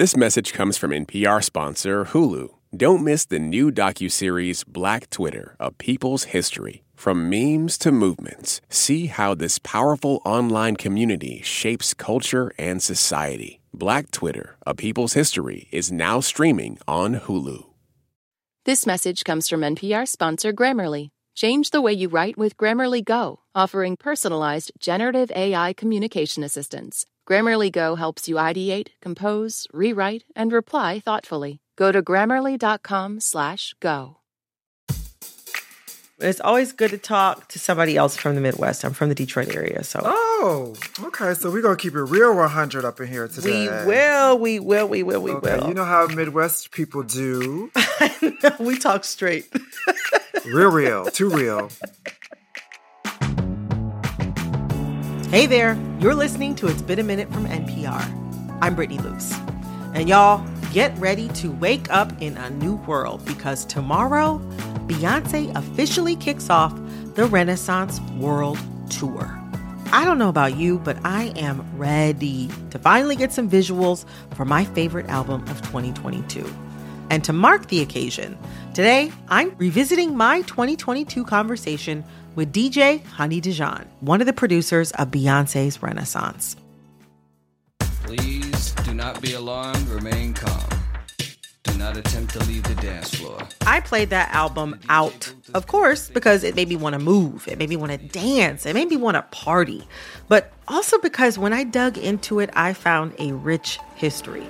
This message comes from NPR sponsor Hulu. Don't miss the new docuseries Black Twitter, A People's History. From memes to movements, see how this powerful online community shapes culture and society. Black Twitter, A People's History is now streaming on Hulu. This message comes from NPR sponsor Grammarly. Change the way you write with Grammarly Go, offering personalized generative AI communication assistance. Grammarly Go helps you ideate, compose, rewrite, and reply thoughtfully. Go to grammarly.com/go. It's always good to talk to somebody else from the Midwest. I'm from the Detroit area, so. Oh, okay. So we're gonna keep it real 100 up in here today. We will, we will, we will, we okay. will. You know how Midwest people do. we talk straight. real, real, too real. Hey there, you're listening to It's Been a Minute from NPR. I'm Brittany Luse. And y'all, get ready to wake up in a new world because tomorrow, Beyonce officially kicks off the Renaissance World Tour. I don't know about you, but I am ready to finally get some visuals for my favorite album of 2022. And to mark the occasion, today I'm revisiting my 2022 conversation with DJ Honey Dijon, one of the producers of Beyonce's Renaissance. Please do not be alarmed, remain calm. Do not attempt to leave the dance floor. I played that album out, of course, because it made me want to move, it made me want to dance, it made me want to party, but also because when I dug into it, I found a rich history.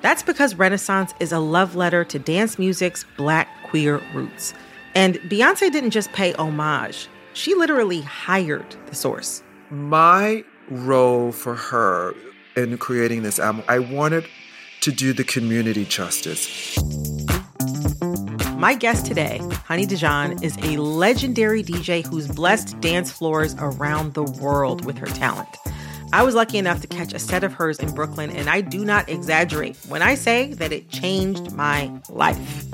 That's because Renaissance is a love letter to dance music's black queer roots. And Beyonce didn't just pay homage, she literally hired the source. My role for her in creating this album, I wanted to do the community justice. My guest today, Honey Dijon, is a legendary DJ who's blessed dance floors around the world with her talent. I was lucky enough to catch a set of hers in Brooklyn, and I do not exaggerate when I say that it changed my life.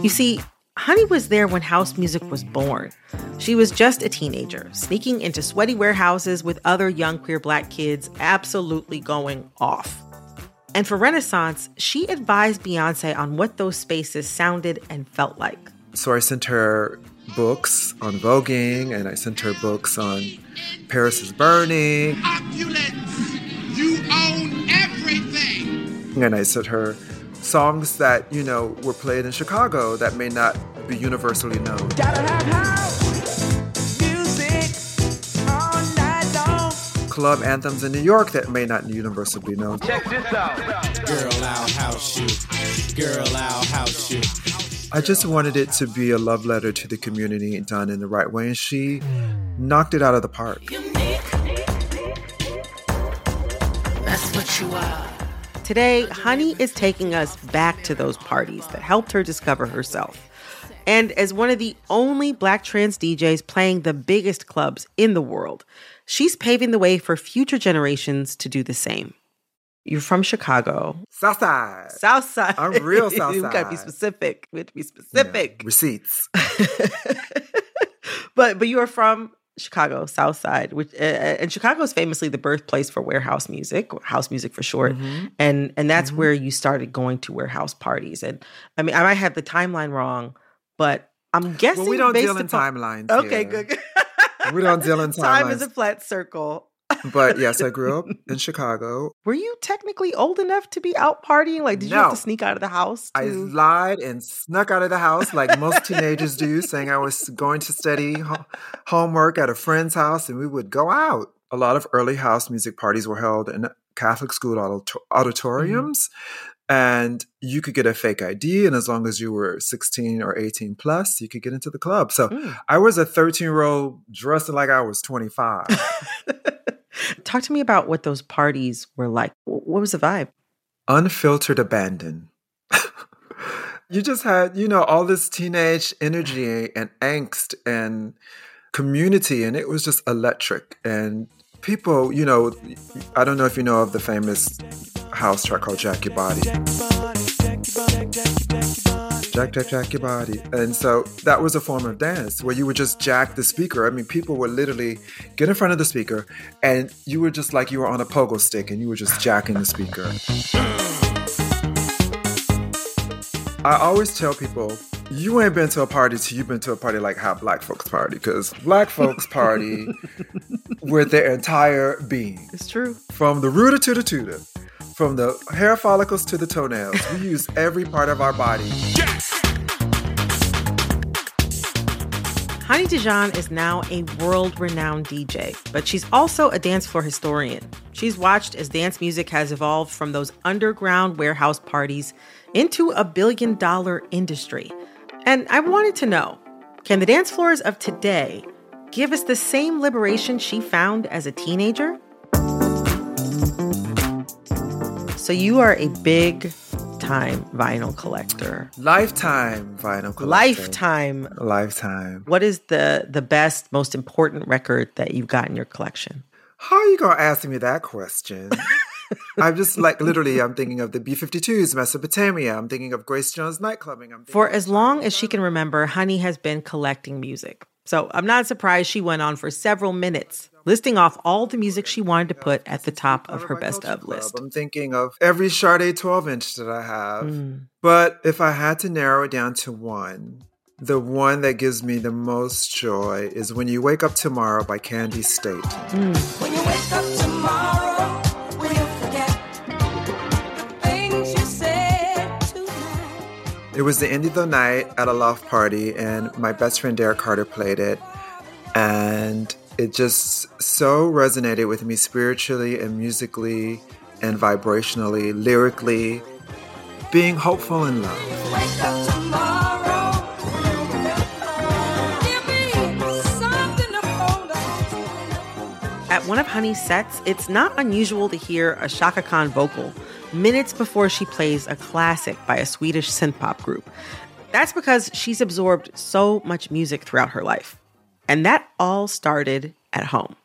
You see, Honey was there when house music was born. She was just a teenager, sneaking into sweaty warehouses with other young queer black kids, absolutely going off. And for Renaissance, she advised Beyonce on what those spaces sounded and felt like. So I sent her books on voguing, and I sent her books on Paris is Burning. Opulence, you own everything. And I sent her songs that, you know, were played in Chicago that may not be universally known. Gotta have house music all night long. Club anthems in New York that may not be universally be known. Check this out. Girl, I'll house you. Girl, I'll house you. I just wanted it to be a love letter to the community done in the right way, and she knocked it out of the park. That's what you are. Today, Honey is taking us back to those parties that helped her discover herself. And as one of the only black trans DJs playing the biggest clubs in the world, she's paving the way for future generations to do the same. You're from Chicago. Southside. Southside. I'm real Southside. we gotta be specific. We have to be Yeah, specific. receipts. but but you are from Chicago, South Side, which uh, and Chicago is famously the birthplace for warehouse music, house music for short, Mhm. and and that's Mhm. where you started going to warehouse parties. And I mean, I might have the timeline wrong, but I'm guessing Well, we don't based deal in timelines. Okay, here. good. We don't deal in timelines. Time is a flat circle. But yes, I grew up in Chicago. Were you technically old enough to be out partying? Like, did you have to sneak out of the house? I lied and snuck out of the house like most teenagers do, saying I was going to study ho- homework at a friend's house and we would go out. A lot of early house music parties were held in Catholic school audito- auditoriums. And you could get a fake ID, and as long as you were 16 or 18 plus, you could get into the club. So Mm. I was a 13 year old dressing like I was 25. Talk to me about what those parties were like. What was the vibe? unfiltered abandon. you just had, you know, all this teenage energy and angst and community, and it was just electric. And people, you know, I don't know if you know of the famous house track called Jack Your Body. Jack, jack, jack your body. And so that was a form of dance where you would just jack the speaker. I mean, people would literally get in front of the speaker and you were just like you were on a pogo stick and you were just jacking the speaker. I always tell people, you ain't been to a party till you've been to a party like how black folks party, because black folks party with their entire being. It's true. From the rooter to the tutor, from the hair follicles to the toenails, we use every part of our body. Honey Dijon is now a world renowned DJ, but she's also a dance floor historian. She's watched as dance music has evolved from those underground warehouse parties into a billion dollar industry. And I wanted to know can the dance floors of today give us the same liberation she found as a teenager? So, you are a big time vinyl collector. Lifetime vinyl collector. Lifetime. Lifetime. What is the the best, most important record that you've got in your collection? How are you gonna ask me that question? I'm just like literally. I'm thinking of the B-52s, Mesopotamia. I'm thinking of Grace Jones nightclubbing. I'm For as long as she can remember, Honey has been collecting music. So I'm not surprised she went on for several minutes listing off all the music she wanted to put at the top of her best of list. I'm thinking of every Sade 12 inch that I have. Mm. But if I had to narrow it down to one, the one that gives me the most joy is When You Wake Up Tomorrow by Candi Staton. When It was the end of the night at a loft party, and my best friend Derek Carter played it. And it just so resonated with me spiritually and musically and vibrationally, lyrically, being hopeful in love. Wake up tomorrow. Give me something to hold on to. At one of Honey's sets, it's not unusual to hear a Chaka Khan vocal minutes before she plays a classic by a Swedish synth pop group. That's because she's absorbed so much music throughout her life. And that all started at home.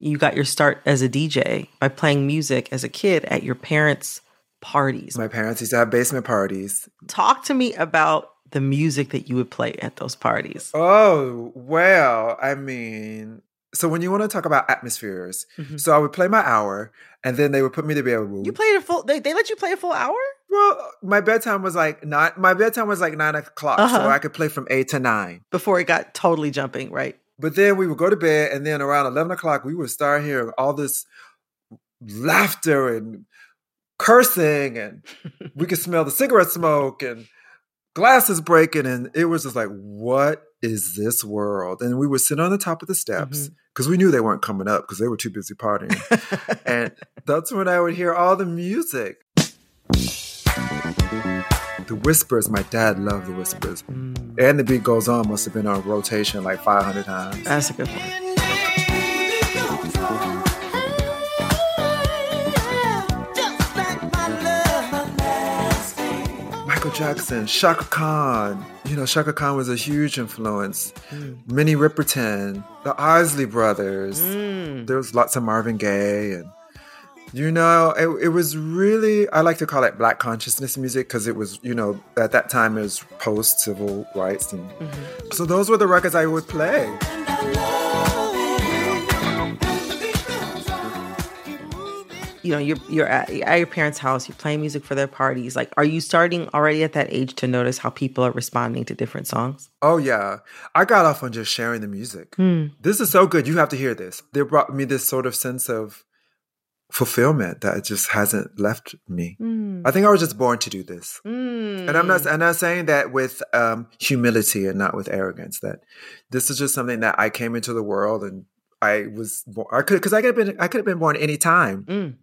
You got your start as a DJ by playing music as a kid at your parents' parties. My parents used to have basement parties. Talk to me about the music that you would play at those parties. Oh, well, I mean, so when you want to talk about atmospheres, so I would play my hour and then they would put me to bed. Mm-hmm. You played a full they, they let you play a full hour? Well, my bedtime was like nine. My bedtime was like nine o'clock, so Uh-huh. I could play from eight to nine. Before it got totally jumping, right? But then we would go to bed, and then around eleven o'clock, we would start hearing all this laughter and cursing, and we could smell the cigarette smoke and glasses breaking, and it was just like, what is this world? And we would sit on the top of the steps because we knew they weren't coming up because they were too busy partying, and that's when I would hear all the music. The Whispers, my dad loved the Whispers. Mm. And the beat goes on must have been on rotation like 500 times. That's a good one. Jackson, Chaka Khan. You know, Chaka Khan was a huge influence. Hmm. Minnie Riperton, the Isley Brothers. Hmm. There was lots of Marvin Gaye and you know, it, it was really, I like to call it black consciousness music because it was, you know, at that time it was post civil rights. And mm-hmm. so those were the records I would play. You know, you're you're at, at your parents' house, you're playing music for their parties. Like, are you starting already at that age to notice how people are responding to different songs? Oh yeah, I got off on just sharing the music. This is so good. You have to hear this. They brought me this sort of sense of fulfillment that just hasn't left me. I think I was just born to do this, and I'm not. I'm not saying that with um, humility and not with arrogance. That this is just something that I came into the world and I was. Born, I could because I could have been. I could have been born any time. Mm.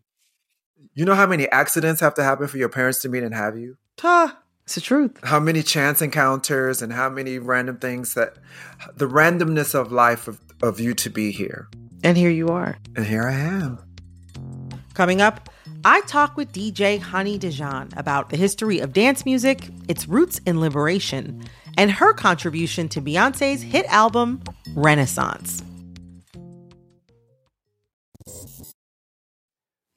You know how many accidents have to happen for your parents to meet and have you? Ah, it's the truth. how many chance encounters and how many random things that the randomness of life of, of you to be here. And here you are. And here I am. Coming up, I talk with DJ Honey Dijon about the history of dance music, its roots in liberation, and her contribution to Beyonce's hit album, Renaissance.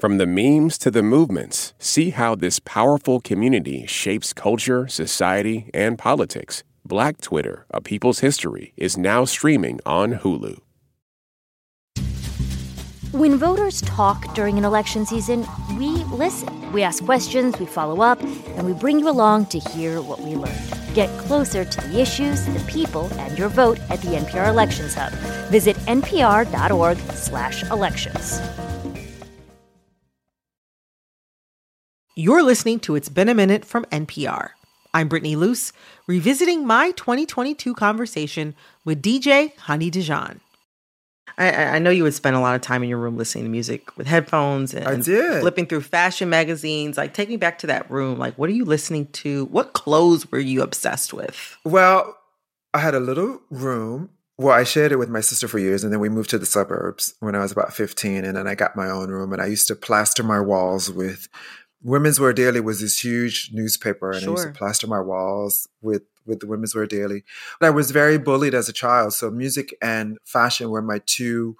From the memes to the movements, see how this powerful community shapes culture, society, and politics. Black Twitter, A People's History, is now streaming on Hulu. When voters talk during an election season, we listen. We ask questions, we follow up, and we bring you along to hear what we learned. Get closer to the issues, the people, and your vote at the NPR Elections Hub. Visit npr.org/elections. You're listening to It's Been a Minute from NPR. I'm Brittany Luse, revisiting my 2022 conversation with DJ Honey Dijon. I, I know you would spend a lot of time in your room listening to music with headphones and I did. flipping through fashion magazines. Like, take me back to that room. Like, what are you listening to? What clothes were you obsessed with? Well, I had a little room. Well, I shared it with my sister for years, and then we moved to the suburbs when I was about 15, and then I got my own room, and I used to plaster my walls with Women's Wear Daily was this huge newspaper, and I used to plaster my walls with with the Women's Wear Daily. But I was very bullied as a child, so music and fashion were my two.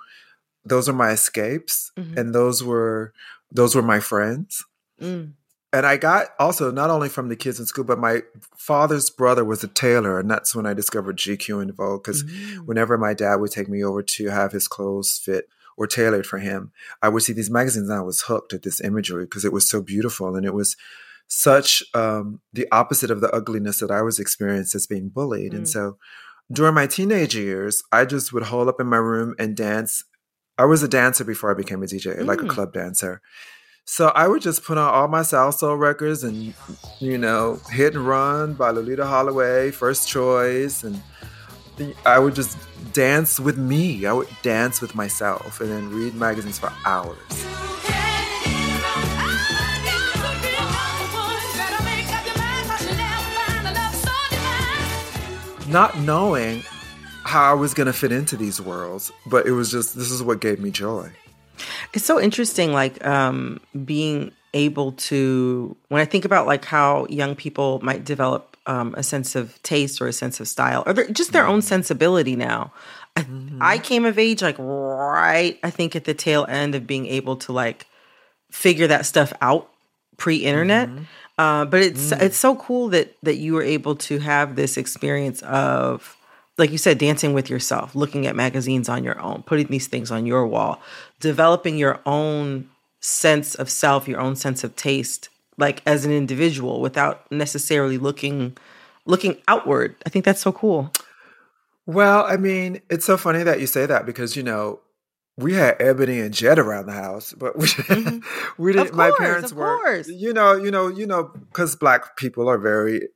Those are my escapes, Mhm. and those were those were my friends. Mm. And I got also not only from the kids in school, but my father's brother was a tailor, and that's when I discovered GQ and Vogue. Because Mm. whenever my dad would take me over to have his clothes fit or tailored for him, I would see these magazines, and I was hooked at this imagery because it was so beautiful, and it was such um, the opposite of the ugliness that I was experienced as being bullied. Mm. And so, during my teenage years, I just would hole up in my room and dance. I was a dancer before I became a DJ, like a Mm. club dancer. So I would just put on all my salsa records and, you know, Hit and Run by Loleatta Holloway, First Choice. And I would just dance with me. I would dance with myself and then read magazines for hours. Not knowing how I was going to fit into these worlds, but it was just, this is what gave me joy. It's so interesting, like um, being able to. When I think about like how young people might develop um, a sense of taste or a sense of style, or just their own sensibility now. I, I came of age like right, I think at the tail end of being able to like figure that stuff out pre-internet. Uh, but it's it's so cool that that you were able to have this experience of like you said dancing with yourself looking at magazines on your own putting these things on your wall developing your own sense of self your own sense of taste like as an individual without necessarily looking looking outward i think that's so cool Well, I mean, it's so funny that you say that because, you know, we had Ebony and Jet around the house, but we, mm-hmm. we didn't. Of my course, parents of were, course. you know, you know, you know, because black people are very.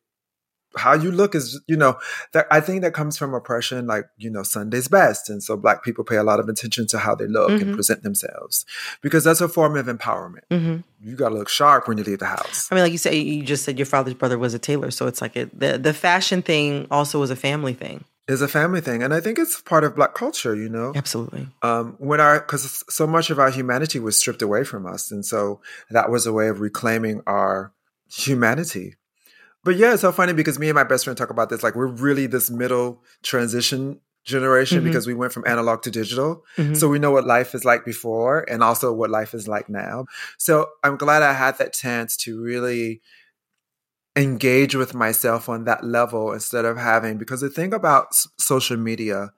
How you look is, you know, that I think that comes from oppression, like you know, Sunday's best, and so black people pay a lot of attention to how they look Mhm. and present themselves because that's a form of empowerment. hmm You got to look sharp when you leave the house. i mean like you say you just said your father's brother was a tailor so it's like it, the the fashion thing also was a family thing is a family thing, and I think it's part of black culture. You know, absolutely um, when our because so much of our humanity was stripped away from us, and so that was a way of reclaiming our humanity. But yeah, it's so funny because me and my best friend talk about this. Like we're really this middle transition generation Mhm. because we went from analog to digital. Mhm. So we know what life is like before and also what life is like now. So I'm glad I had that chance to really engage with myself on that level instead of having because the thing about s- social media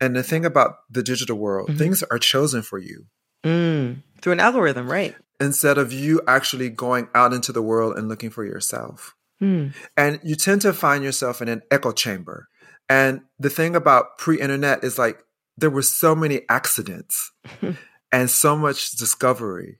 and the thing about the digital world, Mhm. things are chosen for you mm. through an algorithm right instead of you actually going out into the world and looking for yourself. Mm. And you tend to find yourself in an echo chamber. And the thing about pre internet is like there were so many accidents and so much discovery.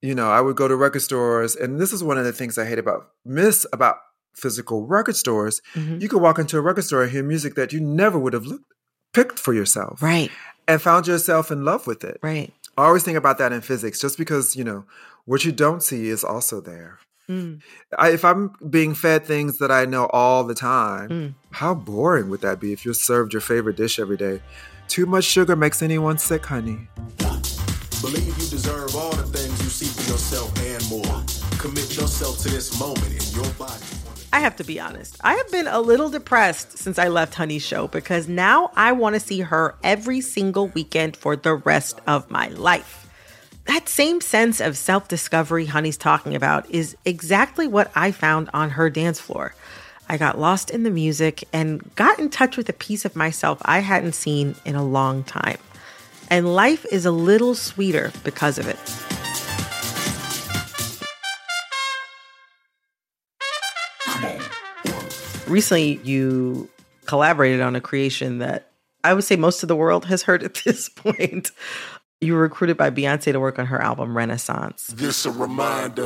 You know, I would go to record stores, and this is one of the things I hate about miss about physical record stores, Mhm. you could walk into a record store and hear music that you never would have looked, picked for yourself Right. and found yourself in love with it. Right. I always think about that in physics, just because, you know, what you don't see is also there. Mm. I, if I'm being fed things that I know all the time, Mm. how boring would that be if you're served your favorite dish every day? Too much sugar makes anyone sick, honey. Believe you deserve all the things you see for yourself and more. Commit yourself to this moment in your body. I have to be honest. I have been a little depressed since I left Honey's show because now I want to see her every single weekend for the rest of my life. That same sense of self discovery Honey's talking about is exactly what I found on her dance floor. I got lost in the music and got in touch with a piece of myself I hadn't seen in a long time. And life is a little sweeter because of it. Recently, you collaborated on a creation that I would say most of the world has heard at this point. You were recruited by Beyonce to work on her album Renaissance, This a reminder.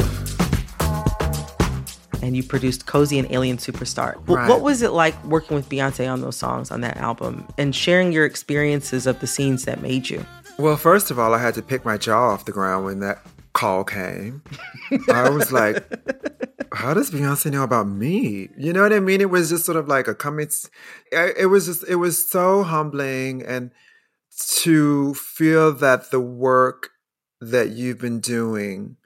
and you produced Cozy and Alien Superstar. Right. What was it like working with Beyonce on those songs on that album and sharing your experiences of the scenes that made you? Well, first of all, I had to pick my jaw off the ground when that call came. I was like, how does Beyonce know about me? You know what I mean? It was just sort of like a coming. It was just, it was so humbling. And to feel that the work that you've been doing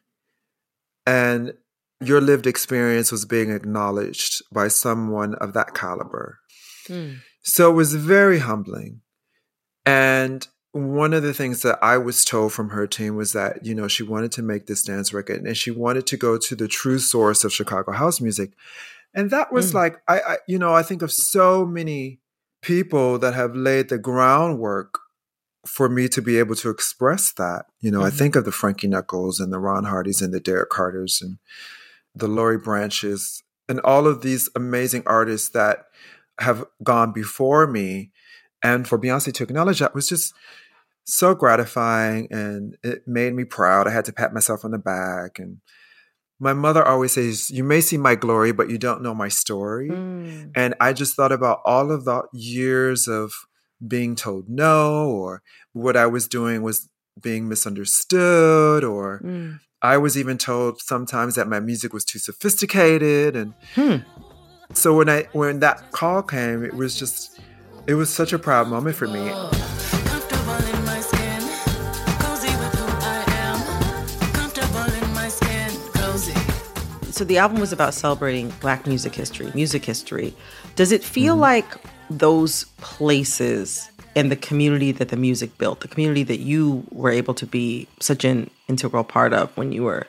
and your lived experience was being acknowledged by someone of that caliber. So it was very humbling. And one of the things that I was told from her team was that, you know, she wanted to make this dance record and she wanted to go to the true source of Chicago house music. And that was Mm. like, I, I, you know, I think of so many people that have laid the groundwork for me to be able to express that. You know, I Mhm. think of the Frankie Knuckles and the Ron Hardys and the Derek Carters and the Laurie Branches and all of these amazing artists that have gone before me. And for Beyonce to acknowledge that was just so gratifying and it made me proud. I had to pat myself on the back. And my mother always says, You may see my glory, but you don't know my story. Mm. And I just thought about all of the years of being told no, or what I was doing was being misunderstood, or Mm. I was even told sometimes that my music was too sophisticated. And Hmm. so when I when that call came, it was just it was such a proud moment for me. Comfortable in my skin, cozy with who I am. Comfortable in my skin, cozy. So the album was about celebrating Black music history, music history. Does it feel Mm-hmm. like those places and the community that the music built, the community that you were able to be such an integral part of when you were,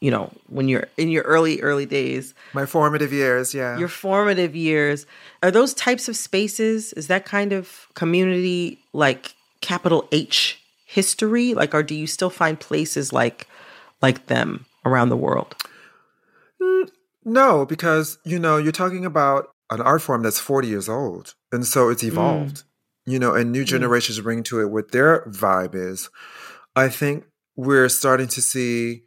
you know, when you're in your early, early days, My formative years, yeah. your formative years, are those types of spaces, is that kind of community like capital H history? Like, or do you still find places like like them around the world? Mm, no, because you know, you're talking about an art form that's 40 years old. And so it's evolved. You know, and new generations bring to it what their vibe is. I think we're starting to see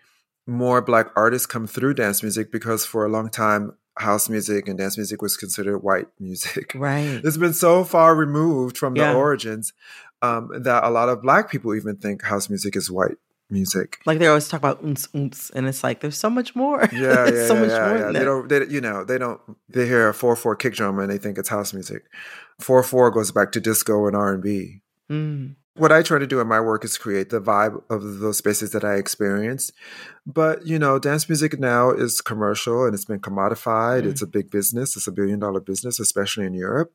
more black artists come through dance music because for a long time house music and dance music was considered white music. Right. It's been so far removed from Yeah. the origins um, that a lot of black people even think house music is white music. Like they always talk about oons oons, and it's like there's so much more. Yeah, yeah, so yeah, much yeah, more yeah. than They that. don't, they, you know, they don't. They hear a four four kick drum and they think it's house music. Four four goes back to disco and R and B. Mm. What I try to do in my work is create the vibe of those spaces that I experienced. But you know, dance music now is commercial and it's been commodified. Mm. It's a big business. It's a billion dollar business, especially in Europe.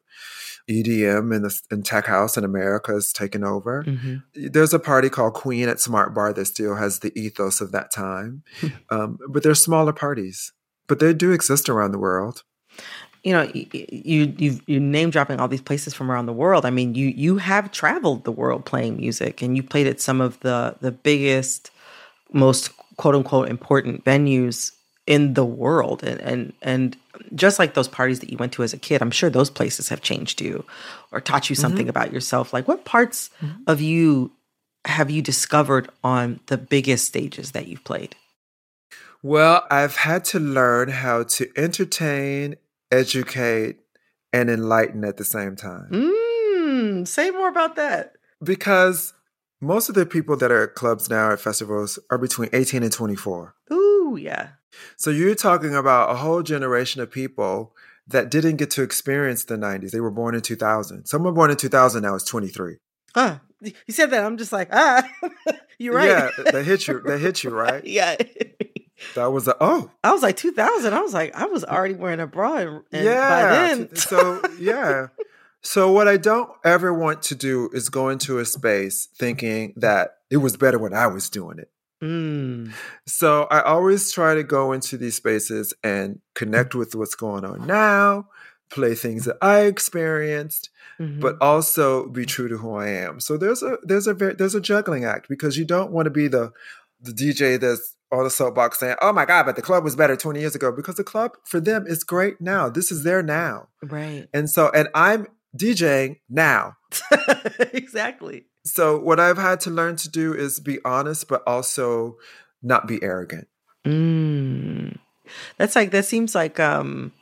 EDM and the and tech house in America has taken over Mhm. there's a party called Queen at Smart Bar that still has the ethos of that time. um, but they're smaller parties, but they do exist around the world. You know, you you you name dropping all these places from around the world. I mean, you you have traveled the world playing music, and you played at some of the the biggest, most quote unquote important venues in the world, and and and just like those parties that you went to as a kid, I'm sure those places have changed you, or taught you something mm-hmm. about yourself. Like, what parts mm-hmm. of you have you discovered on the biggest stages that you've played? Well, I've had to learn how to entertain, educate, and enlighten at the same time. Mm, say more about that. Because most of the people that are at clubs now at festivals are between 18 and 24. Ooh, yeah. So you're talking about a whole generation of people that didn't get to experience the 90s. They were born in 2000. Someone born in 2000 now is 23. Ah, you said that. I'm just like, ah, you're right. Yeah, they hit you. They hit you, right? yeah. That was a oh. I was like 2000. I was like, I was already wearing a bra. And, and yeah. by then. so yeah. So what I don't ever want to do is go into a space thinking that it was better when I was doing it. Mm. So I always try to go into these spaces and connect with what's going on now, play things that I experienced, Mhm. but also be true to who I am. So there's a there's a very, there's a juggling act because you don't want to be the the DJ that's on the soapbox saying, "Oh my God, but the club was better 20 years ago," because the club for them is great now. This is their now, right. and so and I'm DJing now. exactly. So what I've had to learn to do is be honest, but also not be arrogant. Mm. That's like that seems like um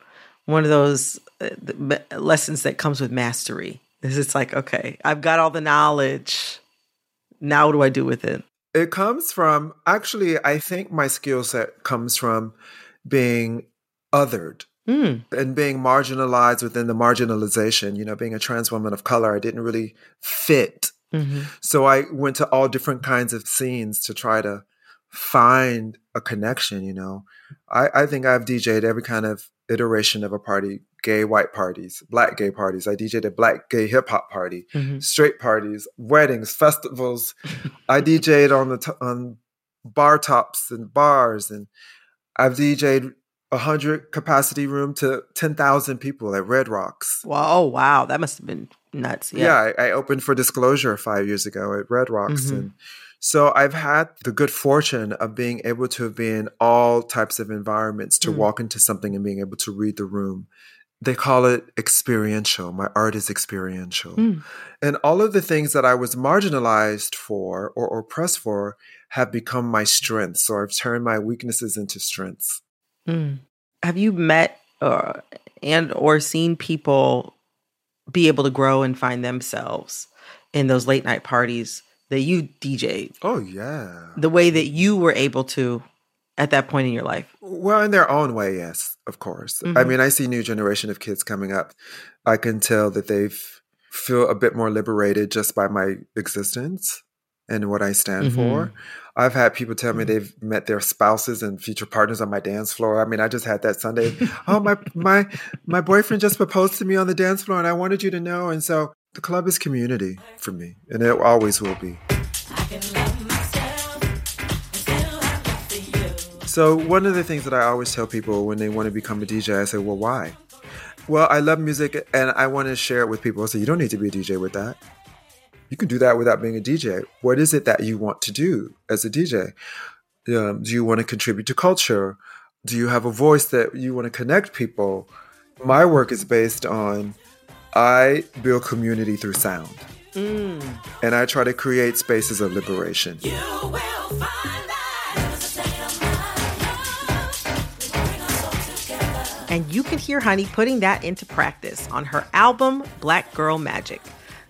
one of those uh, lessons that comes with mastery. Is it's like okay, I've got all the knowledge. Now what do I do with it? It comes from actually, I think my skill set comes from being othered Mm. and being marginalized within the marginalization. You know, being a trans woman of color, I didn't really fit. hmm So I went to all different kinds of scenes to try to find a connection. You know, I, I think I've DJed every kind of iteration of a party gay white parties, black gay parties. I DJed a black gay hip hop party, Mhm. straight parties, weddings, festivals. I DJed on the t- on bar tops and bars, and I've DJed a hundred capacity room to ten thousand people at Red Rocks. Wow, oh wow, that must have been nuts. Yeah, Yeah. I, I opened for Disclosure five years ago at Red Rocks, Mhm. and so I've had the good fortune of being able to be in all types of environments to Mm. walk into something and being able to read the room. They call it experiential. My art is experiential. Mm. And all of the things that I was marginalized for or, or oppressed for have become my strengths. So I've turned my weaknesses into strengths. Mm. Have you met uh, and or seen people be able to grow and find themselves in those late night parties that you DJ'd? Oh, yeah. The way that you were able to at that point in your life. Well, in their own way, yes, of course. I Mhm. mean, I see new generation of kids coming up. I can tell that they've feel a bit more liberated just by my existence and what I stand for. I've had people tell me they've met their spouses and future partners on my dance floor. I mean, I just had that Sunday. oh, my my my boyfriend just proposed to me on the dance floor, and I wanted you to know. And so, the club is community for me, and it always will be. So one of the things that I always tell people when they want to become a DJ, I say, "Well, why?" Well, I love music and I want to share it with people. So you don't need to be a DJ with that. You can do that without being a DJ. What is it that you want to do as a DJ? Um, do you want to contribute to culture? Do you have a voice that you want to connect people? My work is based on I build community through sound, Mm. and I try to create spaces of liberation. And you can hear Honey putting that into practice on her album, Black Girl Magic.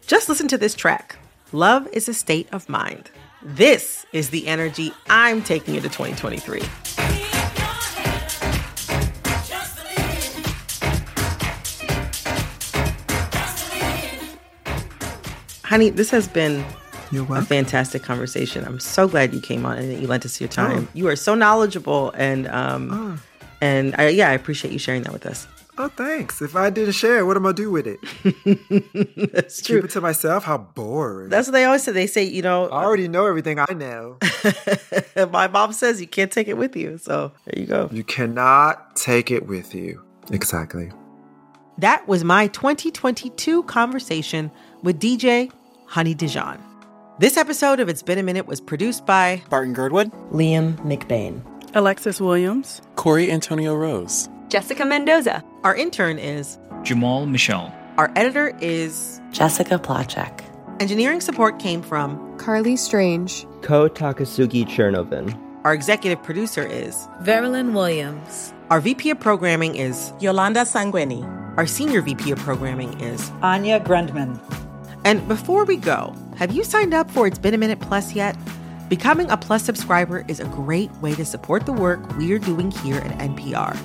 Just listen to this track Love is a State of Mind. This is the energy I'm taking into 2023. Honey, this has been a fantastic conversation. I'm so glad you came on and that you lent us your time. Oh. You are so knowledgeable and um and I, yeah, I appreciate you sharing that with us. Oh, thanks. If I didn't share, what am I gonna do with it? That's Keep true. it to myself? How boring. That's what they always say. They say, you know, I already know everything I know. my mom says you can't take it with you. So there you go. you cannot take it with you. Exactly. That was my 2022 conversation with DJ Honey Dijon. This episode of It's Been a Minute was produced by Barton Girdwood, Liam McBain. Alexis Williams, Corey Antonio Rose, Jessica Mendoza. Our intern is Jamal Michelle. Our editor is Jessica Placzek. Engineering support came from Carly Strange, Ko Takasugi-Czernowin. Our executive producer is Veralyn Williams. Our VP of programming is Yolanda Sangweni. Our senior VP of programming is Anya Grundmann. And before we go, have you signed up for It's Been a Minute Plus yet? Becoming a Plus subscriber is a great way to support the work we're doing here at NPR.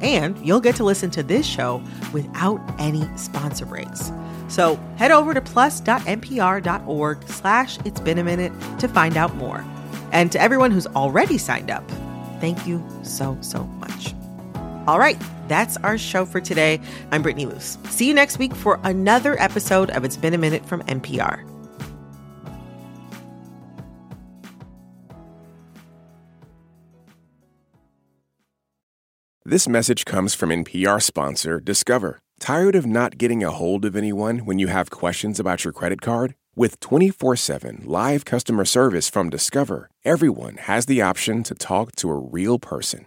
And you'll get to listen to this show without any sponsor breaks. So head over to plus.npr.org slash it's been a minute to find out more. And to everyone who's already signed up, thank you so, so much. All right, that's our show for today. I'm Brittany Luse. See you next week for another episode of It's Been a Minute from NPR. This message comes from NPR sponsor Discover. Tired of not getting a hold of anyone when you have questions about your credit card? With 24 7 live customer service from Discover, everyone has the option to talk to a real person.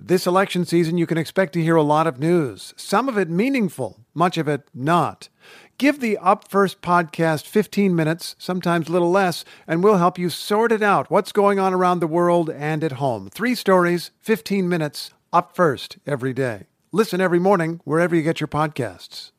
This election season, you can expect to hear a lot of news, some of it meaningful, much of it not. Give the Up First podcast 15 minutes, sometimes a little less, and we'll help you sort it out what's going on around the world and at home. Three stories, 15 minutes, up first every day. Listen every morning wherever you get your podcasts.